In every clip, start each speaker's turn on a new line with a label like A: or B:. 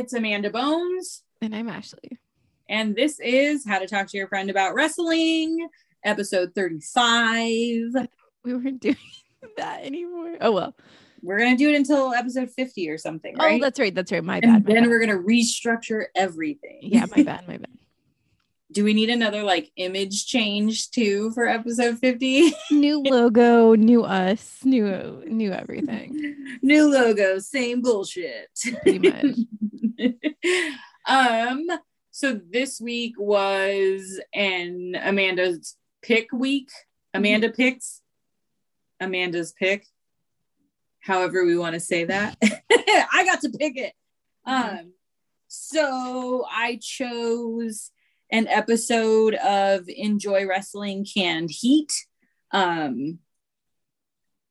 A: It's Amanda Bones,
B: And I'm Ashley.
A: and this is How to Talk to Your Friend About Wrestling, episode 35.
B: We weren't doing that anymore. Oh well.
A: We're going to do it until episode 50 or something, oh, right?
B: Oh, that's right. That's right. My
A: and
B: bad. My
A: then
B: bad.
A: we're going to restructure everything.
B: Yeah, my bad. My bad.
A: Do we need another like image change too for episode 50?
B: New logo, new us, new new everything.
A: New logo, same bullshit.
B: Pretty much.
A: um, so this week was an Amanda's pick week. Amanda
B: Mm-hmm.
A: picks. Amanda's pick. However, we want to say that. I got to pick it.
B: Mm-hmm.
A: Um, so I chose an episode of Enjoy Wrestling Canned Heat. Um,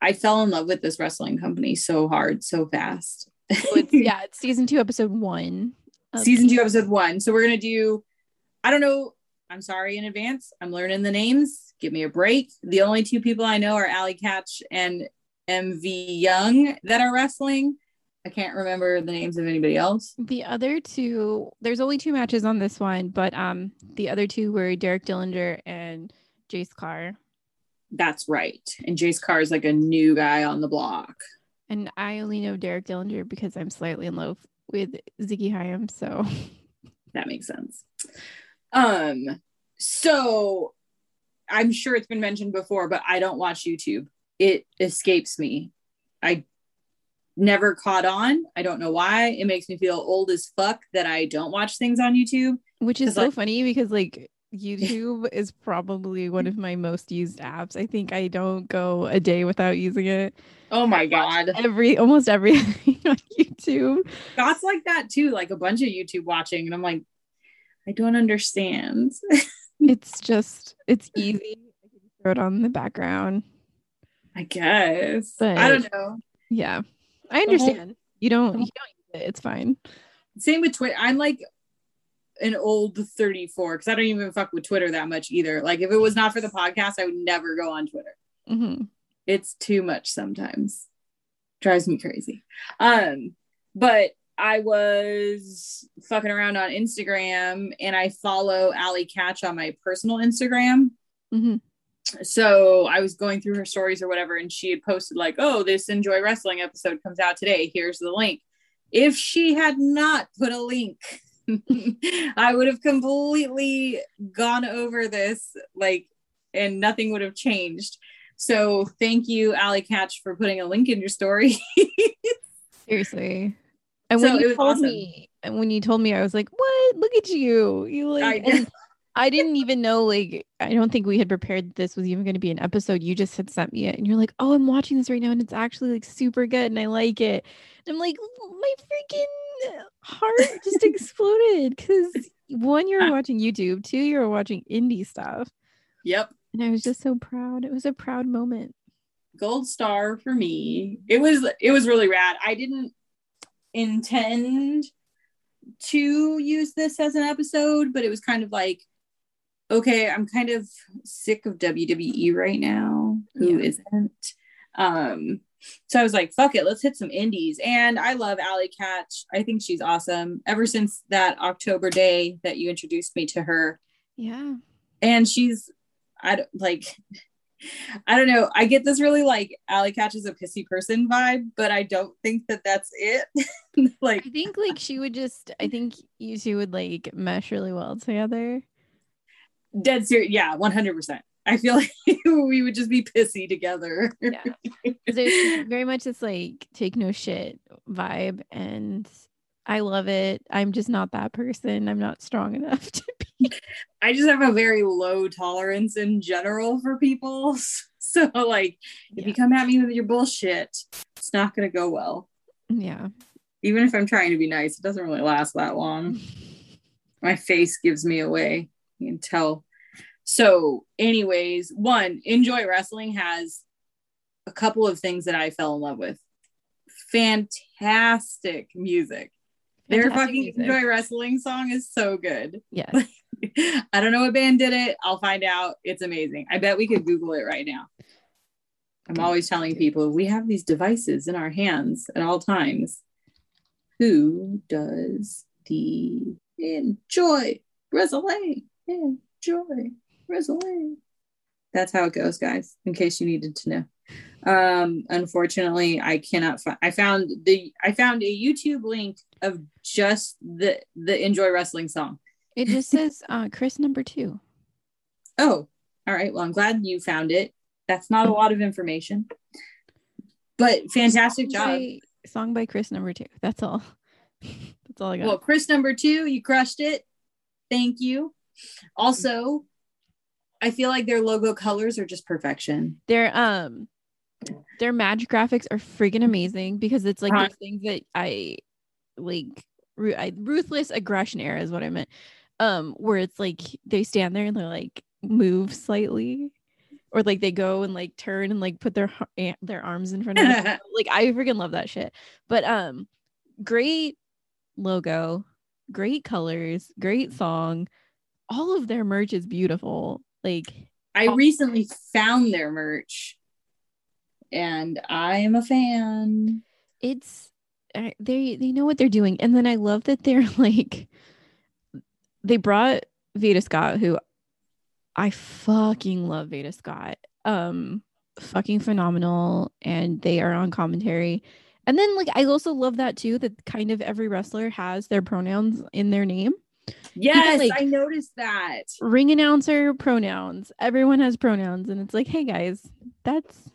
A: I fell in love with this wrestling company so hard, so fast.
B: So it's, yeah, it's season two, episode one.
A: season two, episode one. So we're gonna do. I don't know. I'm sorry in advance. I'm learning the names. Give me a break. The only two people I know are Allie Katch and MV Young that are wrestling. I can't remember the names of anybody else.
B: The other two, there's only two matches on this one, but um, the other two were Derek Dillinger and Jace Carr.
A: That's right. And Jace Carr is like a new guy on the block.
B: And I only know Derek Dillinger because I'm slightly in love with Ziggy Haim. So
A: That makes sense. Um, so I'm sure it's been mentioned before, but I don't watch YouTube. It escapes me. I never caught on. I don't know why. It makes me feel old as fuck that I don't watch things on YouTube.
B: which is so
A: like-
B: funny because like YouTube is probably one of my most used apps. I think I don't go a day without using it.
A: Oh my god.
B: Every almost everything on YouTube.
A: Scott's like that too, like a bunch of YouTube watching. And I'm like, I don't understand.
B: It's just it's easy. I can throw it on the background.
A: I guess.
B: But-
A: I don't know.
B: Yeah. I
A: whole-
B: understand. You don't
A: oh.
B: you don't use it. It's fine.
A: Same with Twitter. I'm like an old 34 because I don't even fuck with Twitter that much either. Like if it was not for the podcast, I would never go on Twitter.
B: hmm
A: It's too much sometimes. Drives me crazy. Um, but I was fucking around on Instagram and I follow Allie Katch on my personal Instagram.
B: hmm
A: So I was going through her stories or whatever, and she had posted like, "Oh, this Enjoy Wrestling episode comes out today. Here's the link." If she had not put a link, I would have completely gone over this like, and nothing would have changed. So thank you, Allie Katch, for putting a link in your story.
B: Seriously. And
A: So
B: when you told
A: awesome.
B: me and when you told me, I was like, What? Look at you. You like
A: I
B: I didn't even know like I don't think we had prepared this was even going to be an episode. You just had sent me it and you're like, "Oh, I'm watching this right now and it's actually like super good and I like it." And I'm like, "My freaking heart just exploded cuz one you were watching YouTube, two you were watching indie stuff."
A: yep,
B: And I was just so proud. It was a proud moment.
A: gold star for me. It was it was really rad. I didn't intend to use this as an episode, but it was kind of like, okay, I'm kind of sick of WWE right now. Who
B: Yeah.
A: not Um, so I was like, fuck it, let's hit some indies. And I love Allie Katch. I think she's awesome. Ever since that October day that you introduced me to her,
B: Yeah.
A: and she's I don't like I don't know. I get this really like Allie Katch is a pissy person vibe, but I don't think that that's it. like
B: I think like she would just I think you two would like mesh really well together.
A: dead serious. Yeah, one hundred percent. I feel like we would just be pissy together.
B: Yeah. There's very much this like take no shit vibe and I love it. I'm just not that person. I'm not strong enough to be.
A: I just have a very low tolerance in general for people. So like if you come at me with your bullshit, It's not gonna go well.
B: Yeah.
A: Even if I'm trying to be nice, it doesn't really last that long. My face gives me away. You can tell. So, anyways, one, Enjoy Wrestling has a couple of things that I fell in love with. Fantastic music. Their fucking
B: music.
A: Enjoy Wrestling song is so good.
B: Yes.
A: I don't know what band did it. I'll find out. It's amazing. I bet we could Google it right now. I'm always telling people we have these devices in our hands at all times. Who does the enjoy wrestling? Enjoy wrestling. That's how it goes, guys. In case you needed to know. Um, unfortunately, I cannot find. I found the I found a YouTube link of just the the enjoy wrestling song.
B: It just says uh Chris number two.
A: Oh, all right. Well, I'm glad you found it. That's not a lot of information, but fantastic
B: Song
A: job.
B: by- song by Chris number two. That's all. That's all I got.
A: Well, Chris number two, you crushed it. Thank you. Also, I feel like their logo colors are just perfection.
B: their um their match graphics are freaking amazing because it's like
A: Uh-huh.
B: those things that I like ru- I, ruthless aggression era is what I meant. Um, where it's like they stand there and they're like move slightly, or like they go and like turn and like put their their arms in front of them. like I freaking love that shit. But um, great logo, great colors, great song. All of their merch is beautiful. Like
A: I
B: Oh.
A: recently found their merch and I am a fan.
B: it's they they know what they're doing. And then i love that they're like they brought veda scott who i fucking love veda scott. Um fucking phenomenal. And they are on commentary. And then like i also love that too that kind of every wrestler has their pronouns in their name
A: Yes,
B: like-
A: I noticed that.
B: ring announcer pronouns everyone has pronouns and it's like hey guys that's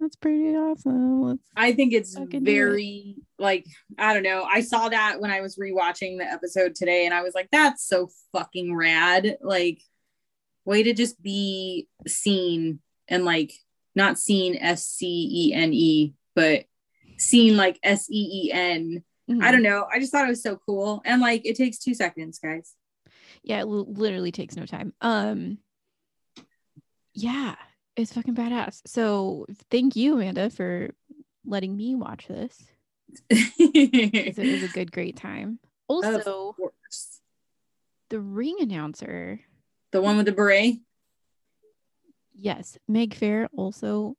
B: that's pretty awesome let's
A: I think it's
B: it.
A: very like I don't know. I saw that when I was rewatching the episode today, and I was like, "That's so fucking rad!" Like, way to just be seen and like not seen S C E N E, but seen like S E E N.
B: Mhm.
A: I don't know. I just thought it was so cool, and like it takes two seconds, guys.
B: Yeah it li- literally takes no time. Um yeah it's fucking badass. So thank you amanda for letting me watch this. It was a good great time. Also the ring announcer.
A: The one with the beret.
B: yes meg fair also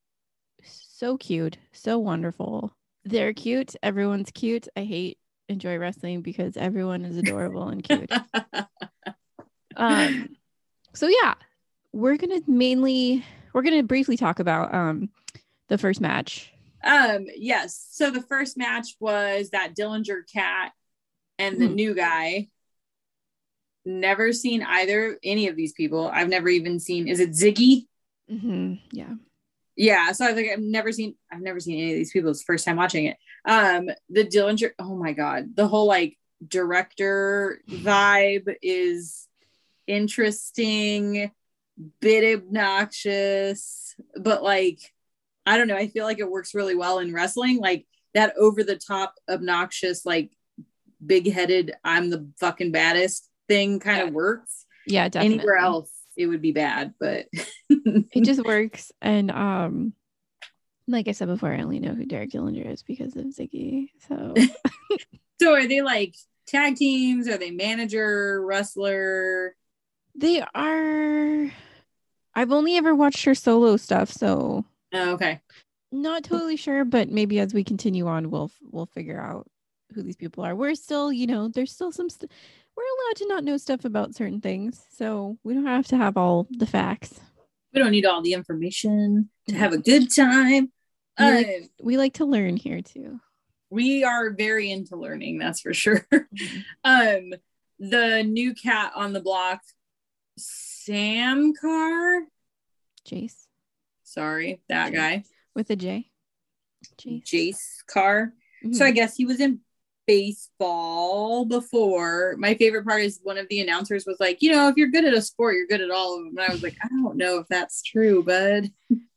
B: so cute so wonderful. They're cute everyone's cute. I hate enjoy wrestling because everyone is adorable and cute um so yeah we're gonna mainly we're gonna briefly talk about um the first match
A: Um, yes. So the first match was that Dillinger cat and the
B: Mhm.
A: new guy. Never seen either any of these people. I've never even seen. Is it Ziggy?
B: Mhm, yeah
A: Yeah. So I think I've never seen. I've never seen any of these people. It's the first time watching it. Um, the Dillinger. Oh my god, the whole like director vibe is interesting, bit obnoxious, but like I don't know. I feel like it works really well in wrestling. Like that over the top, obnoxious, like big headed, I'm the fucking baddest thing kind
B: Yeah.
A: of works.
B: yeah definitely
A: Anywhere else, it would be bad, but
B: it just works and um like i said before i only know who derek dillinger is because of ziggy so
A: so are they like tag teams? Are they manager, wrestler?
B: they are i've only ever watched her solo stuff so
A: Oh, okay.
B: not totally sure but maybe as we continue on we'll we'll figure out who these people are we're still you know there's still some st- we're allowed to not know stuff about certain things so we don't have to have all the facts
A: We don't need all the information to have a good time.
B: We
A: Uh,
B: like- we like to learn here too
A: we are very into learning, that's for sure. um, the new cat on the block, Sam Carr.
B: jace
A: Sorry, that
B: Jace.
A: guy,
B: with a j jace
A: Jace Carr.
B: Mhm.
A: So I guess he was in baseball before. My favorite part is one of the announcers was like, you know, if you're good at a sport, you're good at all of them. And I was like, I don't know if that's true, bud.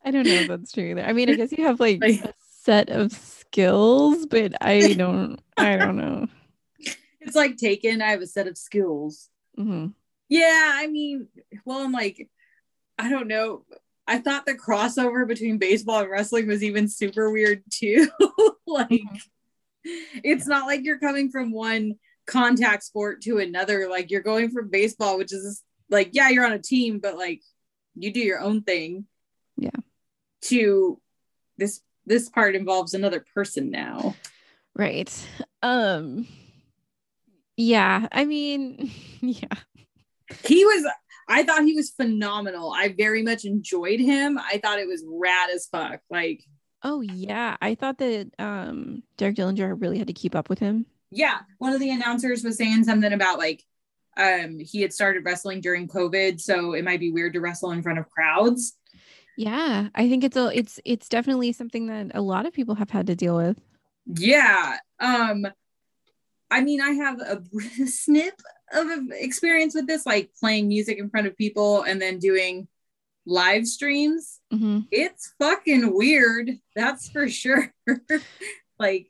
B: I don't know if that's true either. I mean, I guess you have like
A: Like-
B: a set of skills, but I don't I don't know.
A: It's like taken. I have a set of skills.
B: Mhm.
A: Yeah, I mean, well, I'm like, I don't know. I thought the crossover between baseball and wrestling was even super weird too. like, it's not like you're coming from one contact sport to another. Like, you're going from baseball, which is like, yeah, you're on a team, but like, you do your own thing.
B: Yeah.
A: To this, this part involves another person now.
B: Right. Um yeah, I mean, yeah.
A: He was. I thought he was phenomenal. I very much enjoyed him. I thought it was rad as fuck. Like,
B: Oh yeah, I thought that um Derek Dillinger really had to keep up with him.
A: yeah. One of the announcers was saying something about like um he had started wrestling during covid so it might be weird to wrestle in front of crowds.
B: Yeah, I think it's a it's it's definitely something that a lot of people have had to deal with.
A: yeah. Um i mean i have a snip of experience with this like playing music in front of people and then doing live streams
B: hmm
A: it's fucking weird that's for sure. Like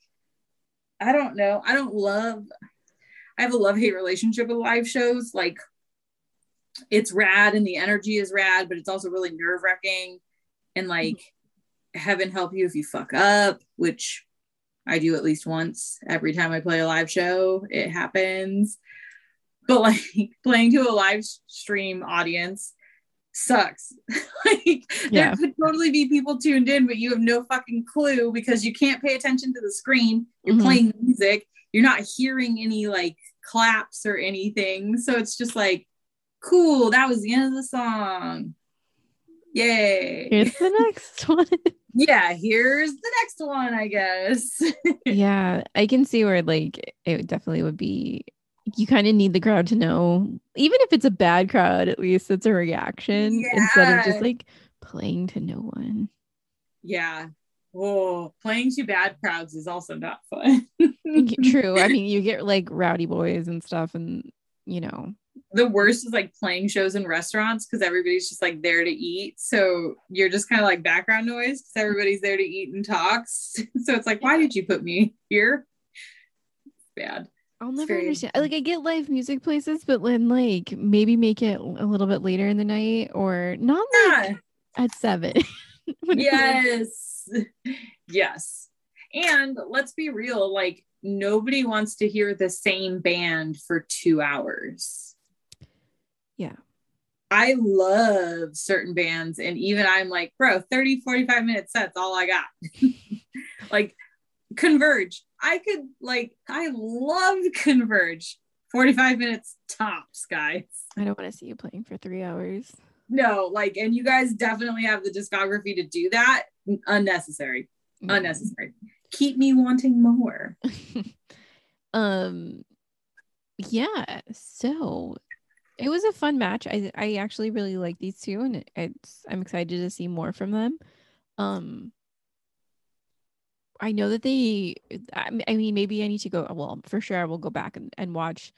A: i don't know i don't love i have a love hate relationship with live shows like it's rad and the energy is rad but it's also really nerve wracking and like heaven help you if you fuck up which i do at least once every time i play a live show it happens. But like playing to a live stream audience sucks like
B: Yeah.
A: there could totally be people tuned in but you have no fucking clue because you can't pay attention to the screen you're
B: Mhm.
A: playing music you're not hearing any like claps or anything so it's just like cool that was the end of the song yay
B: Here's the next one.
A: yeah here's the next one i guess
B: yeah, I can see where like it definitely would be. You kind of need the crowd to know, even if it's a bad crowd. At least it's a reaction instead of just like playing to no one.
A: yeah oh playing to bad crowds is also not fun
B: True. I mean, you get like rowdy boys and stuff, and you know,
A: the worst is like playing shows in restaurants because everybody's just like there to eat. So you're just kind of like background noise because everybody's there to eat and talks. so it's like, why did you put me here? Bad.
B: I'll never
A: very-
B: understand. Like, I get live music places, but then like maybe make it a little bit later in the night or not like
A: Yeah.
B: at seven. When it's, like,
A: yes. yes. And let's be real, like nobody wants to hear the same band for two hours.
B: Yeah.
A: I love certain bands, and even I'm like, bro, 30, 45 minute sets, all I got. like Converge. I could like I love Converge. 45 minutes tops, guys.
B: I don't want to see you playing for three hours.
A: No, like, and you guys definitely have the discography to do that. Unnecessary.
B: Mm.
A: Unnecessary. Keep me wanting more.
B: um yeah so it was a fun match i i actually really like these two and it, it's i'm excited to see more from them um i know that they I mean maybe i need to go well for sure i will go back and, and watch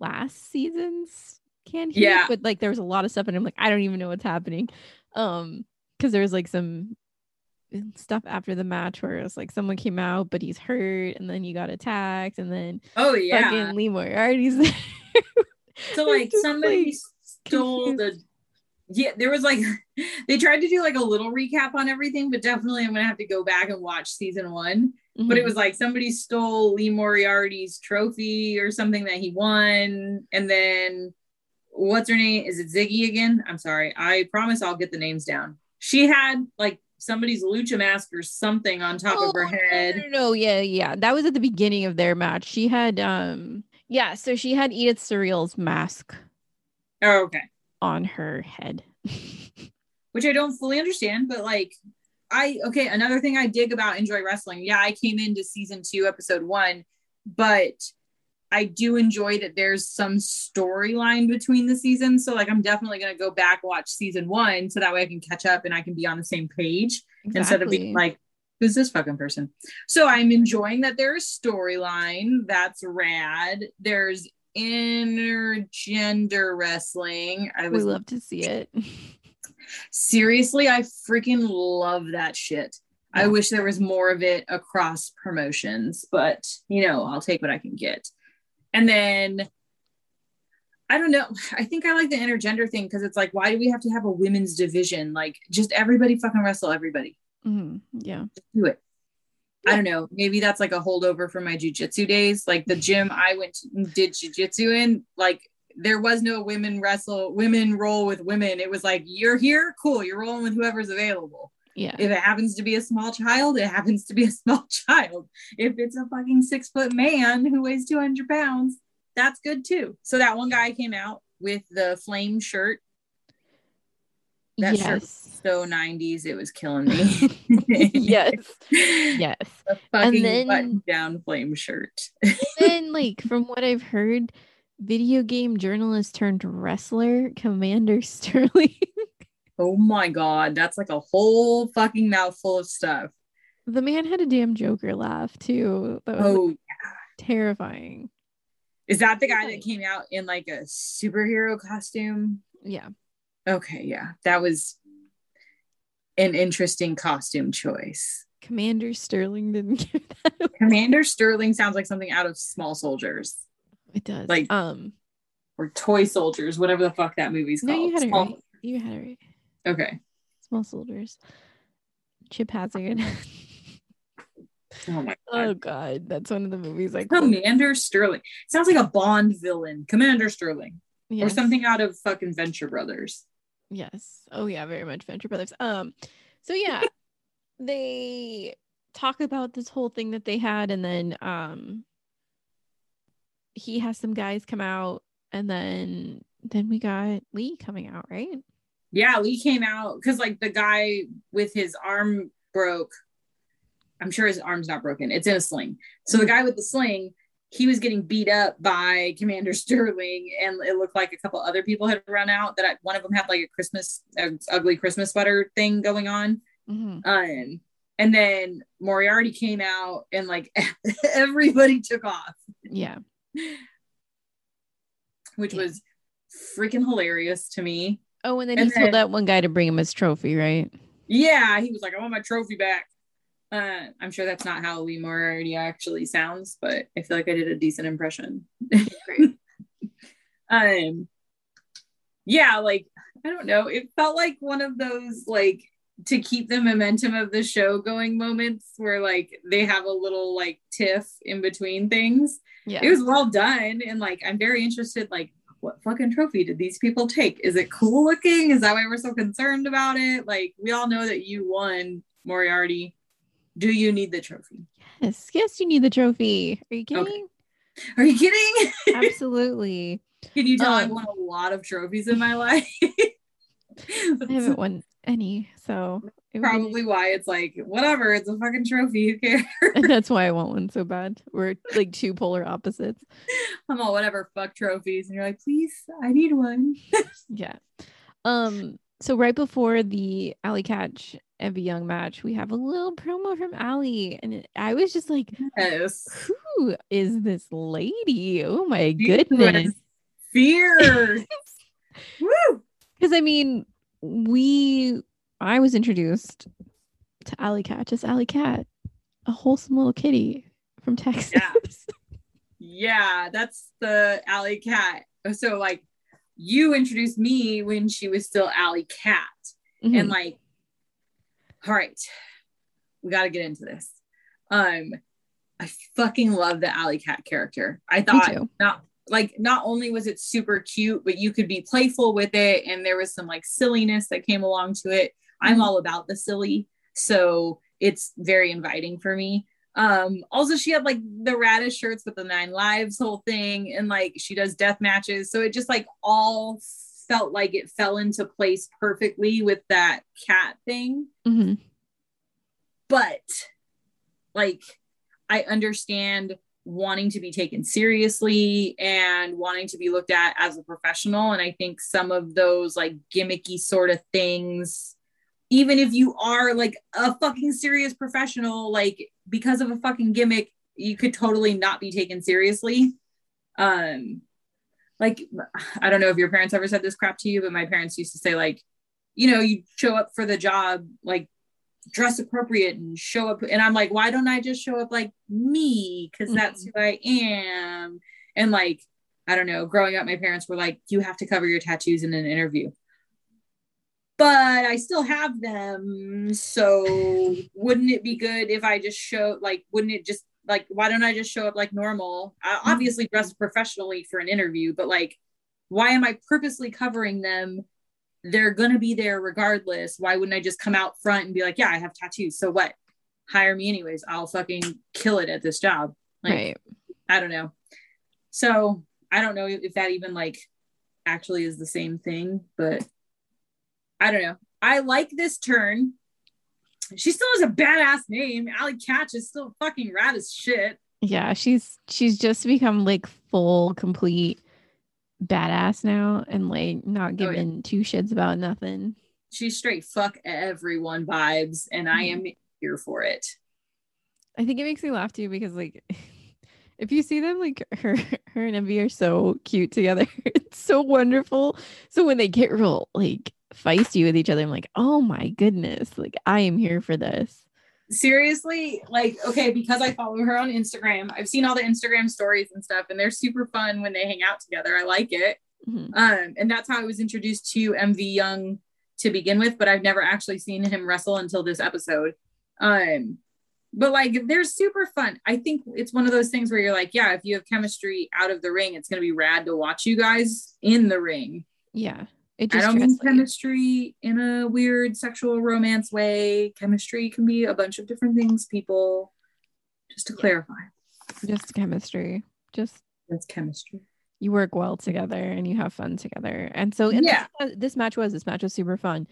B: last season's Canned Heat
A: Yeah.
B: but like there was a lot of stuff and i'm like i don't even know what's happening um because there's like some stuff after the match where it's like someone came out but he's hurt and then you got attacked and then
A: Oh yeah.
B: fucking Lee Moriarty's there.
A: so like somebody
B: like,
A: stole the yeah there was like they tried to do like a little recap on everything but definitely i'm gonna have to go back and watch season one. But it
B: Mhm.
A: was like somebody stole lee moriarty's trophy or something that he won and then what's her name? Is it ziggy again? I'm sorry. I promise i'll get the names down. She had like somebody's lucha mask or something on top of her
B: Oh,
A: head.
B: No, no, no, yeah, yeah. That was at the beginning of their match. She had um yeah, so she had Edith Surreal's mask.
A: Oh, okay
B: on her head.
A: which I don't fully understand, but like I okay, another thing I dig about Enjoy Wrestling. Yeah, I came into season two, episode one, but I do enjoy that there's some storyline between the seasons. So like I'm definitely gonna go back watch season one so that way I can catch up and I can be on the same page instead of being like, who's this fucking person? So I'm enjoying that there's storyline. That's rad. There's intergender wrestling. I
B: we
A: was
B: love to see it.
A: Seriously, I freaking love that shit. I wish there was more of it across promotions, but you know, I'll take what I can get. And then I don't know. I think I like the intergender thing because it's like, why do we have to have a women's division? Like, just everybody fucking wrestle everybody.
B: Mhm. Yeah.
A: do it. I don't know. Maybe that's like a holdover from my jujitsu days. Like the gym I went to, did jujitsu in, like there was no women wrestle, women roll with women. It was like, you're here, cool. You're rolling with whoever's available.
B: Yeah.
A: If it happens to be a small child, it happens to be a small child. If it's a fucking six foot man who weighs 200 pounds, that's good too. So that one guy came out with the flame shirt. That shirt
B: yes.
A: So 90s, it was killing me.
B: yes. Yes.
A: a fucking
B: then-
A: button down flame shirt.
B: then like from what I've heard, video game journalist turned wrestler Commander Sterling.
A: oh my god, that's like a whole fucking mouthful of stuff.
B: the man had a damn Joker laugh too. That was like,
A: Oh,
B: terrifying.
A: is that the guy that came out in like a superhero costume?
B: Yeah.
A: Okay, yeah, that was an interesting costume choice.
B: Commander Sterling didn't give that away.
A: Commander Sterling sounds like something out of Small Soldiers
B: It does.
A: Like-
B: um
A: or Toy Soldiers, whatever the fuck that movie's
B: no,
A: called.
B: you had it
A: Small-
B: right. You had it right.
A: Okay.
B: Small soldiers. Chip Hazard.
A: Oh my god.
B: oh god, that's one of the movies I.
A: Commander Sterling sounds like a Bond villain. Commander Sterling. or something out of fucking Venture Brothers.
B: Yes. Oh yeah, very much Venture Brothers. Um so yeah, they talk about this whole thing that they had and then um he has some guys come out and then then we got Lee coming out, right?
A: Yeah, Lee came out because like the guy with his arm broke. I'm sure his arm's not broken. It's in a sling. So the guy with the sling, he was getting beat up by Commander Sterling, and it looked like a couple other people had run out. That I, one of them had like a Christmas, a ugly Christmas sweater thing going on.
B: Mm-hmm.
A: Um, and then Moriarty came out, and like everybody took off.
B: Yeah.
A: which
B: Yeah.
A: was freaking hilarious to me.
B: Oh, and then
A: And
B: he told that one guy to bring him his trophy, right?
A: Yeah, he was like, I want my trophy back. Uh, I'm sure that's not how Lee Moriarty actually sounds, but I feel like I did a decent impression.
B: Great.
A: um, yeah, like I don't know. It felt like one of those like to keep the momentum of the show going moments where like they have a little like tiff in between things.
B: Yeah.
A: It was well done, and like I'm very interested. Like, what fucking trophy did these people take? Is it cool looking? Is that why we're so concerned about it? Like, we all know that you won, Moriarty. Do you need the trophy?
B: yes. Yes, you need the trophy. Are you
A: Okay.
B: kidding?
A: Are you kidding?
B: Absolutely.
A: Can you tell I've
B: Um,
A: won a lot of trophies in my life?
B: I haven't won any, so would be-
A: Probably why it's like, whatever, it's a fucking trophy. Who cares?
B: and that's why I want one so bad. We're like two polar opposites.
A: I'm all whatever, fuck trophies. And you're like, please, I need one.
B: Yeah. Um. So right before the Allie Katch MV Young match, we have a little promo from Allie, and I was just like,
A: Yes.
B: "Who is this lady? Oh my goodness!"
A: Fierce. Woo.
B: Because I mean, we I was introduced to Allie Kat, just Allie Kat, a wholesome little kitty from Texas.
A: Yeah. Yeah, that's the Allie Kat. So like you introduced me when she was still Allie Kat.
B: Mhm.
A: And like, all right, we gotta get into this. Um, I fucking love the Allie Kat character. I thought not like not only was it super cute, but you could be playful with it, and there was some like silliness that came along to it. I'm
B: Mhm.
A: all about the silly, so it's very inviting for me. Um, also she had like the radish shirts with the nine lives whole thing, and like she does death matches, so it just like all felt like it fell into place perfectly with that cat thing.
B: Mhm.
A: but like I understand wanting to be taken seriously and wanting to be looked at as a professional. And I think some of those like gimmicky sort of things even if you are like a fucking serious professional like because of a fucking gimmick you could totally not be taken seriously. Um like I don't know if your parents ever said this crap to you but my parents used to say like you know you show up for the job like dress appropriate and show up. And i'm like why don't i just show up like me? Because mm-hmm. that's who i am. And like i don't know growing up my parents were like you have to cover your tattoos in an interview. But i still have them. So wouldn't it be good if i just show like wouldn't it just like why don't i just show up like normal i mm-hmm. obviously dress professionally for an interview but like why am i purposely covering them they're gonna be there regardless. Why wouldn't I just come out front and be like, yeah, I have tattoos. So what? Hire me anyways. I'll fucking kill it at this job. Like,
B: right.
A: I don't know. So I don't know if that even like actually is the same thing, but I don't know. I like this turn. She still has a badass name. Allie Katch is still fucking rad as shit.
B: Yeah, she's she's just become like full complete badass now and like not giving oh, yeah. two shits about nothing.
A: She's straight fuck everyone vibes, and I am here for it.
B: I think it makes me laugh too because like if you see them like her her and MV are so cute together. it's so wonderful. So when they get real like feisty with each other, I'm like, oh my goodness, like I am here for this.
A: Seriously like okay because i follow her on instagram i've seen all the instagram stories and stuff and they're super fun when they hang out together i like it. Mm-hmm. um and that's how i was introduced to mv young to begin with but i've never actually seen him wrestle until this episode. Um but like they're super fun. I think it's one of those things where you're like yeah if you have chemistry out of the ring it's going to be rad to watch you guys in the ring.
B: Yeah
A: I don't mean chemistry in a weird sexual romance way. Chemistry can be a bunch of different things, people. Just to clarify.
B: Just chemistry. Just
A: that's chemistry.
B: You work well together and you have fun together. And so and yeah, this, this match was this match was super fun.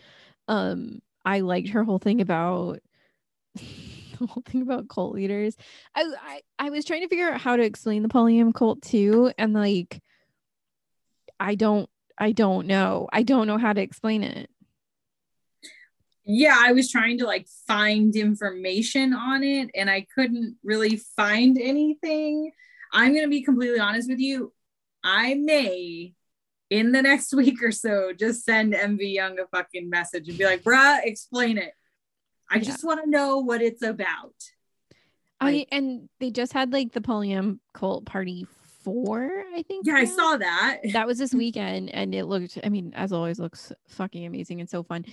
B: Um, I liked her whole thing about the whole thing about cult leaders. I, I I was trying to figure out how to explain the polyam cult too, and like I don't I don't know. I don't know how to explain it.
A: Yeah, I was trying to like find information on it and I couldn't really find anything. I'm going to be completely honest with you. I may in the next week or so just send MV Young a fucking message and be like, bruh, explain it. I yeah. just want to know what it's about.
B: Like, I and they just had like the polyam cult party four, I think.
A: Yeah. I saw that.
B: That was this weekend and it looked, I mean, as always, looks fucking amazing and so fun.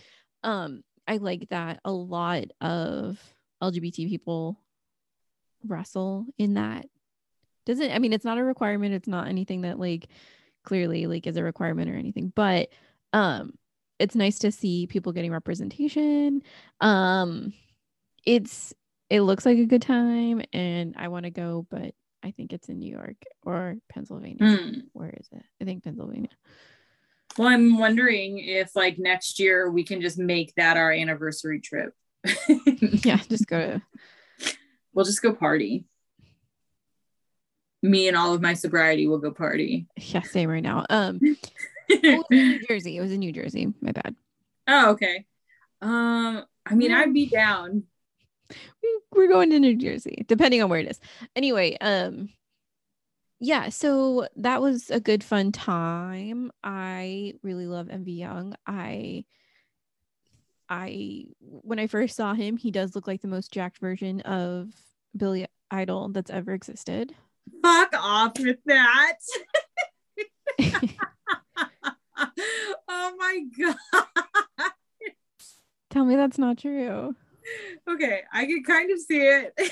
B: Um, I like that a lot of LGBT people wrestle in that. Doesn't I mean it's not a requirement, it's not anything that like clearly like is a requirement or anything, but um it's nice to see people getting representation. Um it's it looks like a good time and I want to go, but I think it's in New York or Pennsylvania. Mm. Where is it? I think Pennsylvania.
A: Well, I'm wondering if like next year we can just make that our anniversary trip.
B: yeah, just go to.
A: We'll just go party. Me and all of my sobriety will go party.
B: Yeah, same right now. Um, oh, New Jersey. It was in New Jersey. My bad.
A: Oh, okay. Um, I mean, I'd be down
B: we're going to New Jersey, depending on where it is. Anyway, um, yeah, so that was a good fun time. I really love MV Young. I I when I first saw him, he does look like the most jacked version of Billy Idol that's ever existed.
A: Fuck off with that. oh my god.
B: Tell me that's not true
A: okay, I can kind of see it.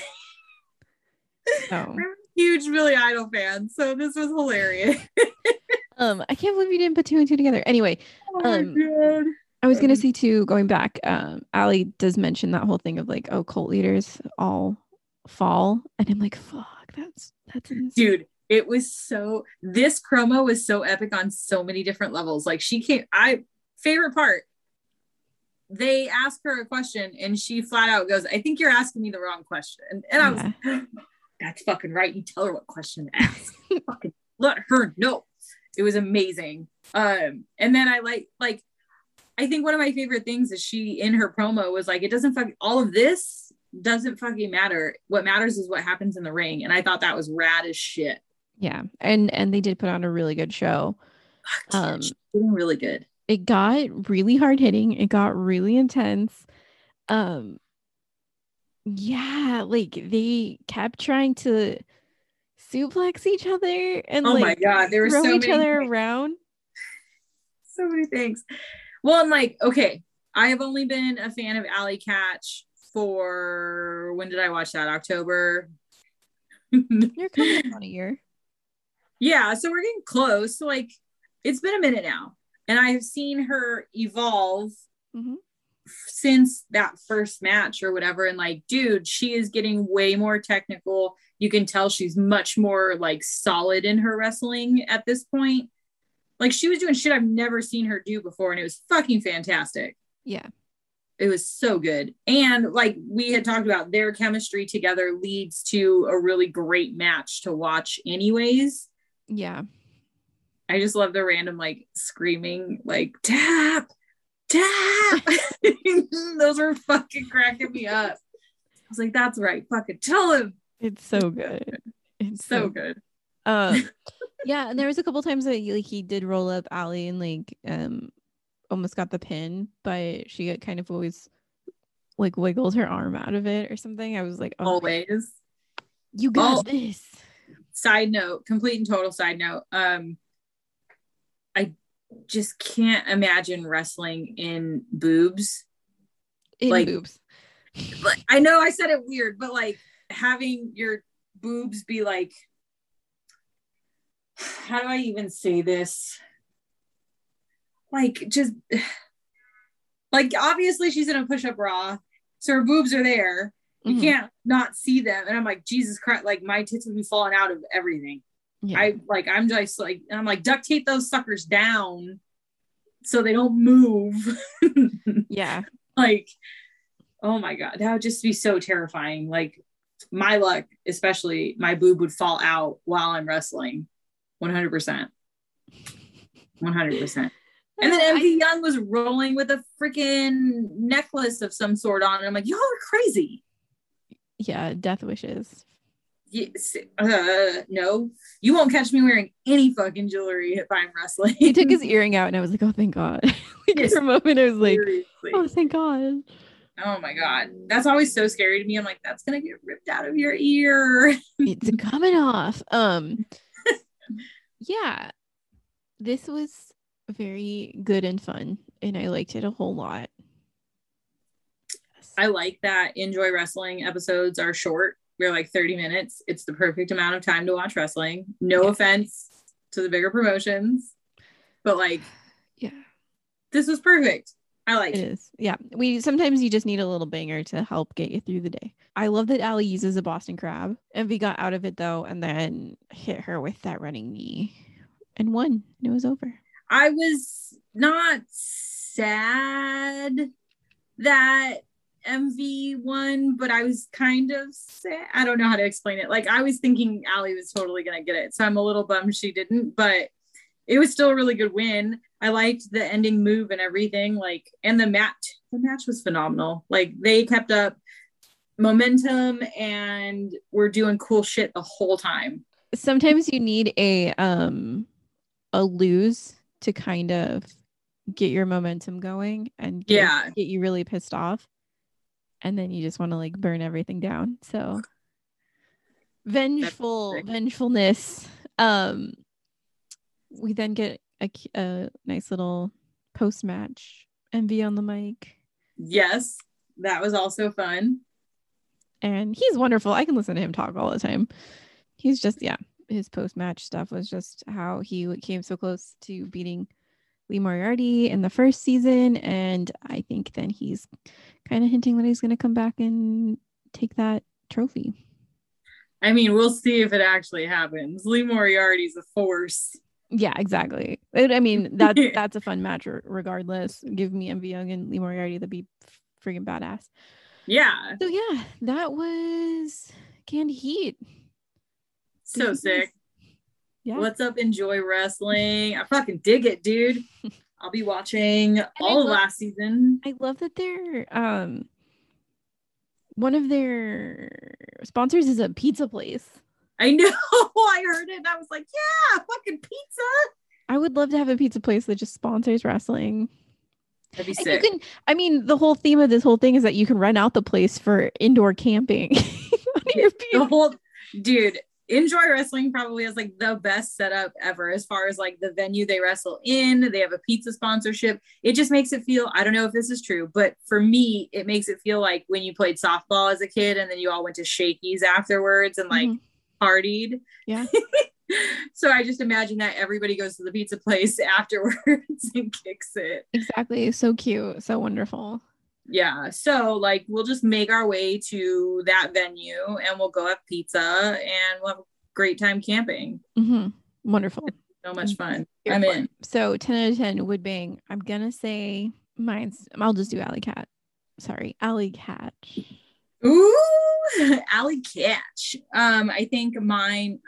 A: Oh. I'm a huge Billy Idol fan, so this was hilarious.
B: um, I can't believe you didn't put two and two together. Anyway, oh um, I was gonna say too, going back, um, Allie does mention that whole thing of like, oh, cult leaders all fall, and I'm like, fuck, that's that's insane.
A: dude. It was so. This promo was so epic on so many different levels. Like she came. I favorite part they ask her a question and she flat out goes, I think you're asking me the wrong question. And, and I was yeah. that's fucking right. You tell her what question to ask. fucking let her know. It was amazing. Um, and then I like like I think one of my favorite things is she in her promo was like, it doesn't fuck all of this doesn't fucking matter. What matters is what happens in the ring. And I thought that was rad as shit.
B: Yeah. And and they did put on a really good show.
A: Um doing really good
B: it got really hard hitting. It got really intense. Um, Yeah, like they kept trying to suplex each other and
A: Oh my
B: like
A: god, there were
B: throw
A: so
B: each
A: many
B: other
A: things.
B: around.
A: so many things. Well, I'm like, okay, I have only been a fan of Allie Katch for when did I watch that? October.
B: You're coming on a year.
A: yeah, so we're getting close. So like it's been a minute now. And I have seen her evolve
B: Mhm.
A: since that first match or whatever. And like, dude, she is getting way more technical. You can tell she's much more like solid in her wrestling at this point. Like she was doing shit I've never seen her do before, and it was fucking fantastic.
B: Yeah.
A: It was so good. And like we had talked about, their chemistry together leads to a really great match to watch, anyways.
B: Yeah.
A: I just love the random like screaming, like tap, tap. Those were fucking cracking me up. I was like, that's right. Fucking tell him.
B: It's so good. It's
A: So good.
B: Um, yeah, and there was a couple times that he, like he did roll up Allie and like um almost got the pin, but she got kind of always like wiggled her arm out of it or something. I was like, oh,
A: Always.
B: you got
A: Oh.
B: this.
A: Side note, complete and total side note. Um, I just can't imagine wrestling in boobs.
B: In
A: like-
B: boobs.
A: Like, I know I said it weird, but like having your boobs be like, how do I even say this? Like, just like obviously she's in a push up bra, so her boobs are there. You
B: Mhm.
A: can't not see them. And I'm like, Jesus Christ, like my tits would be falling out of everything.
B: Yeah.
A: I like, I'm just like, I'm like, duct tape those suckers down so they don't move.
B: yeah.
A: like oh my god that would just be so terrifying like my luck especially my boob would fall out while i'm wrestling 100% 100% and then
B: Uh, I-
A: young was rolling with a freaking necklace of some sort on and i'm like y'all are crazy
B: yeah, death wishes.
A: Yes, uh, no you won't catch me wearing any fucking jewelry if i'm wrestling
B: He took his earring out and I was like, oh thank God. like
A: Yes.
B: for a moment I was like,
A: Seriously.
B: oh thank God.
A: oh my god that's always so scary to me i'm like that's gonna get ripped out of your ear
B: it's coming off. Um yeah. This was very good and fun and I liked it a whole lot.
A: I like that Enjoy Wrestling episodes are short. We're like 30 minutes. It's the perfect amount of time to watch wrestling. No
B: Yeah.
A: offense to the bigger promotions, but like
B: yeah,
A: this was perfect. I like
B: it
A: it.
B: is. Yeah. We sometimes you just need a little banger to help get you through the day. I love that Allie uses a Boston crab. And we got out of it though and then hit her with that running knee and won. And it was over.
A: I was not sad that MV won, but I was kind of sad. I don't know how to explain it. Like I was thinking Allie was totally gonna get it, so I'm a little bummed she didn't. But it was still a really good win. I liked the ending move and everything. Like, and the match, the match was phenomenal. Like they kept up momentum and were doing cool shit the whole time.
B: sometimes you need a um a lose to kind of get your momentum going and get,
A: Yeah.
B: get you really pissed off and then you just want to like burn everything down so vengeful vengefulness um we then get a nice little post match MV on the mic
A: Yes, that was also fun.
B: and he's wonderful. I can listen to him talk all the time. He's just yeah, his post match stuff was just how he came so close to beating Lee Moriarty in the first season, and I think then he's kind of hinting that he's going to come back and take that trophy.
A: I mean, we'll see if it actually happens. Lee Moriarty's a force.
B: Yeah, exactly. I mean that's that's a fun match regardless. Give me MV Young and Lee Moriarty, that'd be freaking badass.
A: Yeah,
B: So yeah, that was Canned Heat.
A: so sick.
B: Yeah.
A: What's up? Enjoy wrestling. I fucking dig it, dude. I'll be watching all of
B: love-
A: last season.
B: I love that they're um one of their sponsors is a pizza place.
A: I know. I heard it. And I was like, yeah, fucking pizza.
B: I would love to have a pizza place that just sponsors wrestling.
A: That'd be
B: And
A: sick.
B: you can I mean, the whole theme of this whole thing is that you can rent out the place for indoor camping.
A: the whole dude enjoy wrestling probably has like the best setup ever as far as like the venue they wrestle in they have a pizza sponsorship it just makes it feel i don't know if this is true but for me it makes it feel like when you played softball as a kid and then you all went to shakey's afterwards and like
B: Mhm.
A: partied
B: Yeah.
A: so i just imagine that everybody goes to the pizza place afterwards and kicks it
B: Exactly. So cute. So wonderful.
A: Yeah so like we'll just make our way to that venue and we'll go have pizza and we'll have a great time camping
B: hmm Wonderful.
A: so much fun
B: Here
A: i'm in.
B: So 10 out of 10 would bang. I'm gonna say mine's I'll just do Allie Kat. Sorry, Allie Katch.
A: ooh Allie Katch um i think mine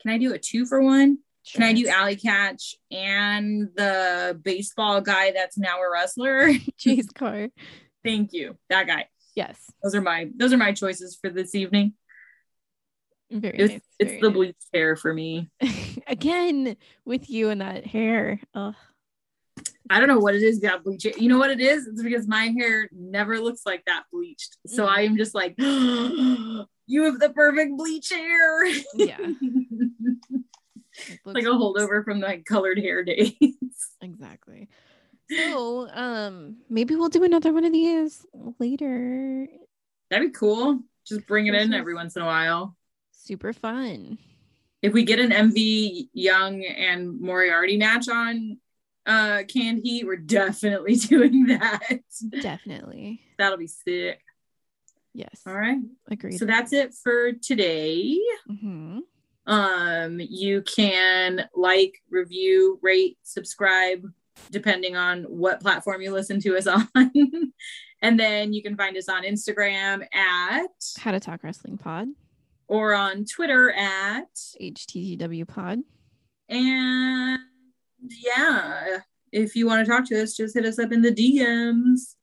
A: can i do a two for one can i do Allie Katch and the baseball guy that's now a wrestler
B: Chase Car?
A: thank you that guy
B: Yes.
A: those are my those are my choices for this evening
B: Very
A: it's,
B: nice.
A: it's
B: very
A: the
B: nice.
A: bleached hair for me
B: Again with you and that hair. Ugh.
A: I don't know what it is about bleach. hair. You know what it is? It's because my hair never looks like that bleached. So
B: Mm.
A: I am just like, you have the perfect bleach hair.
B: Yeah.
A: Like a holdover from the colored hair days.
B: Exactly. So um maybe we'll do another one of these later.
A: That'd be cool. Just bring it in every once in a while.
B: Super fun.
A: If we get an MV Young and Moriarty match on uh Canned Heat, we're definitely doing that.
B: Definitely.
A: That'll be sick.
B: Yes.
A: All right.
B: Agreed.
A: So that's it for today.
B: Mhm.
A: Um, you can like, review, rate, subscribe, depending on what platform you listen to us on. and then you can find us on Instagram at
B: How to talk wrestling pod.
A: or on Twitter at
B: HTTW pod.
A: and yeah. If you want to talk to us, just hit us up in the DMs.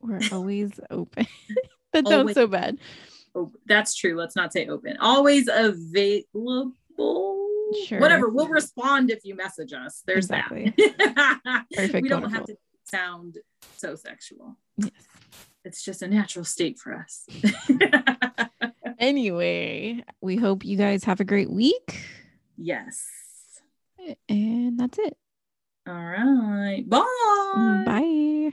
B: We're always open. that sounds
A: Always.
B: so bad.
A: Oh, that's true. Let's not say open. Always available.
B: Sure.
A: Whatever. We'll respond if you message us. There's
B: Exactly.
A: that.
B: Perfect,
A: We don't
B: wonderful.
A: have to sound so sexual.
B: Yes.
A: It's just a natural state for us.
B: Anyway, we hope you guys have a great week.
A: yes.
B: And that's it.
A: All right. Bye.
B: Bye.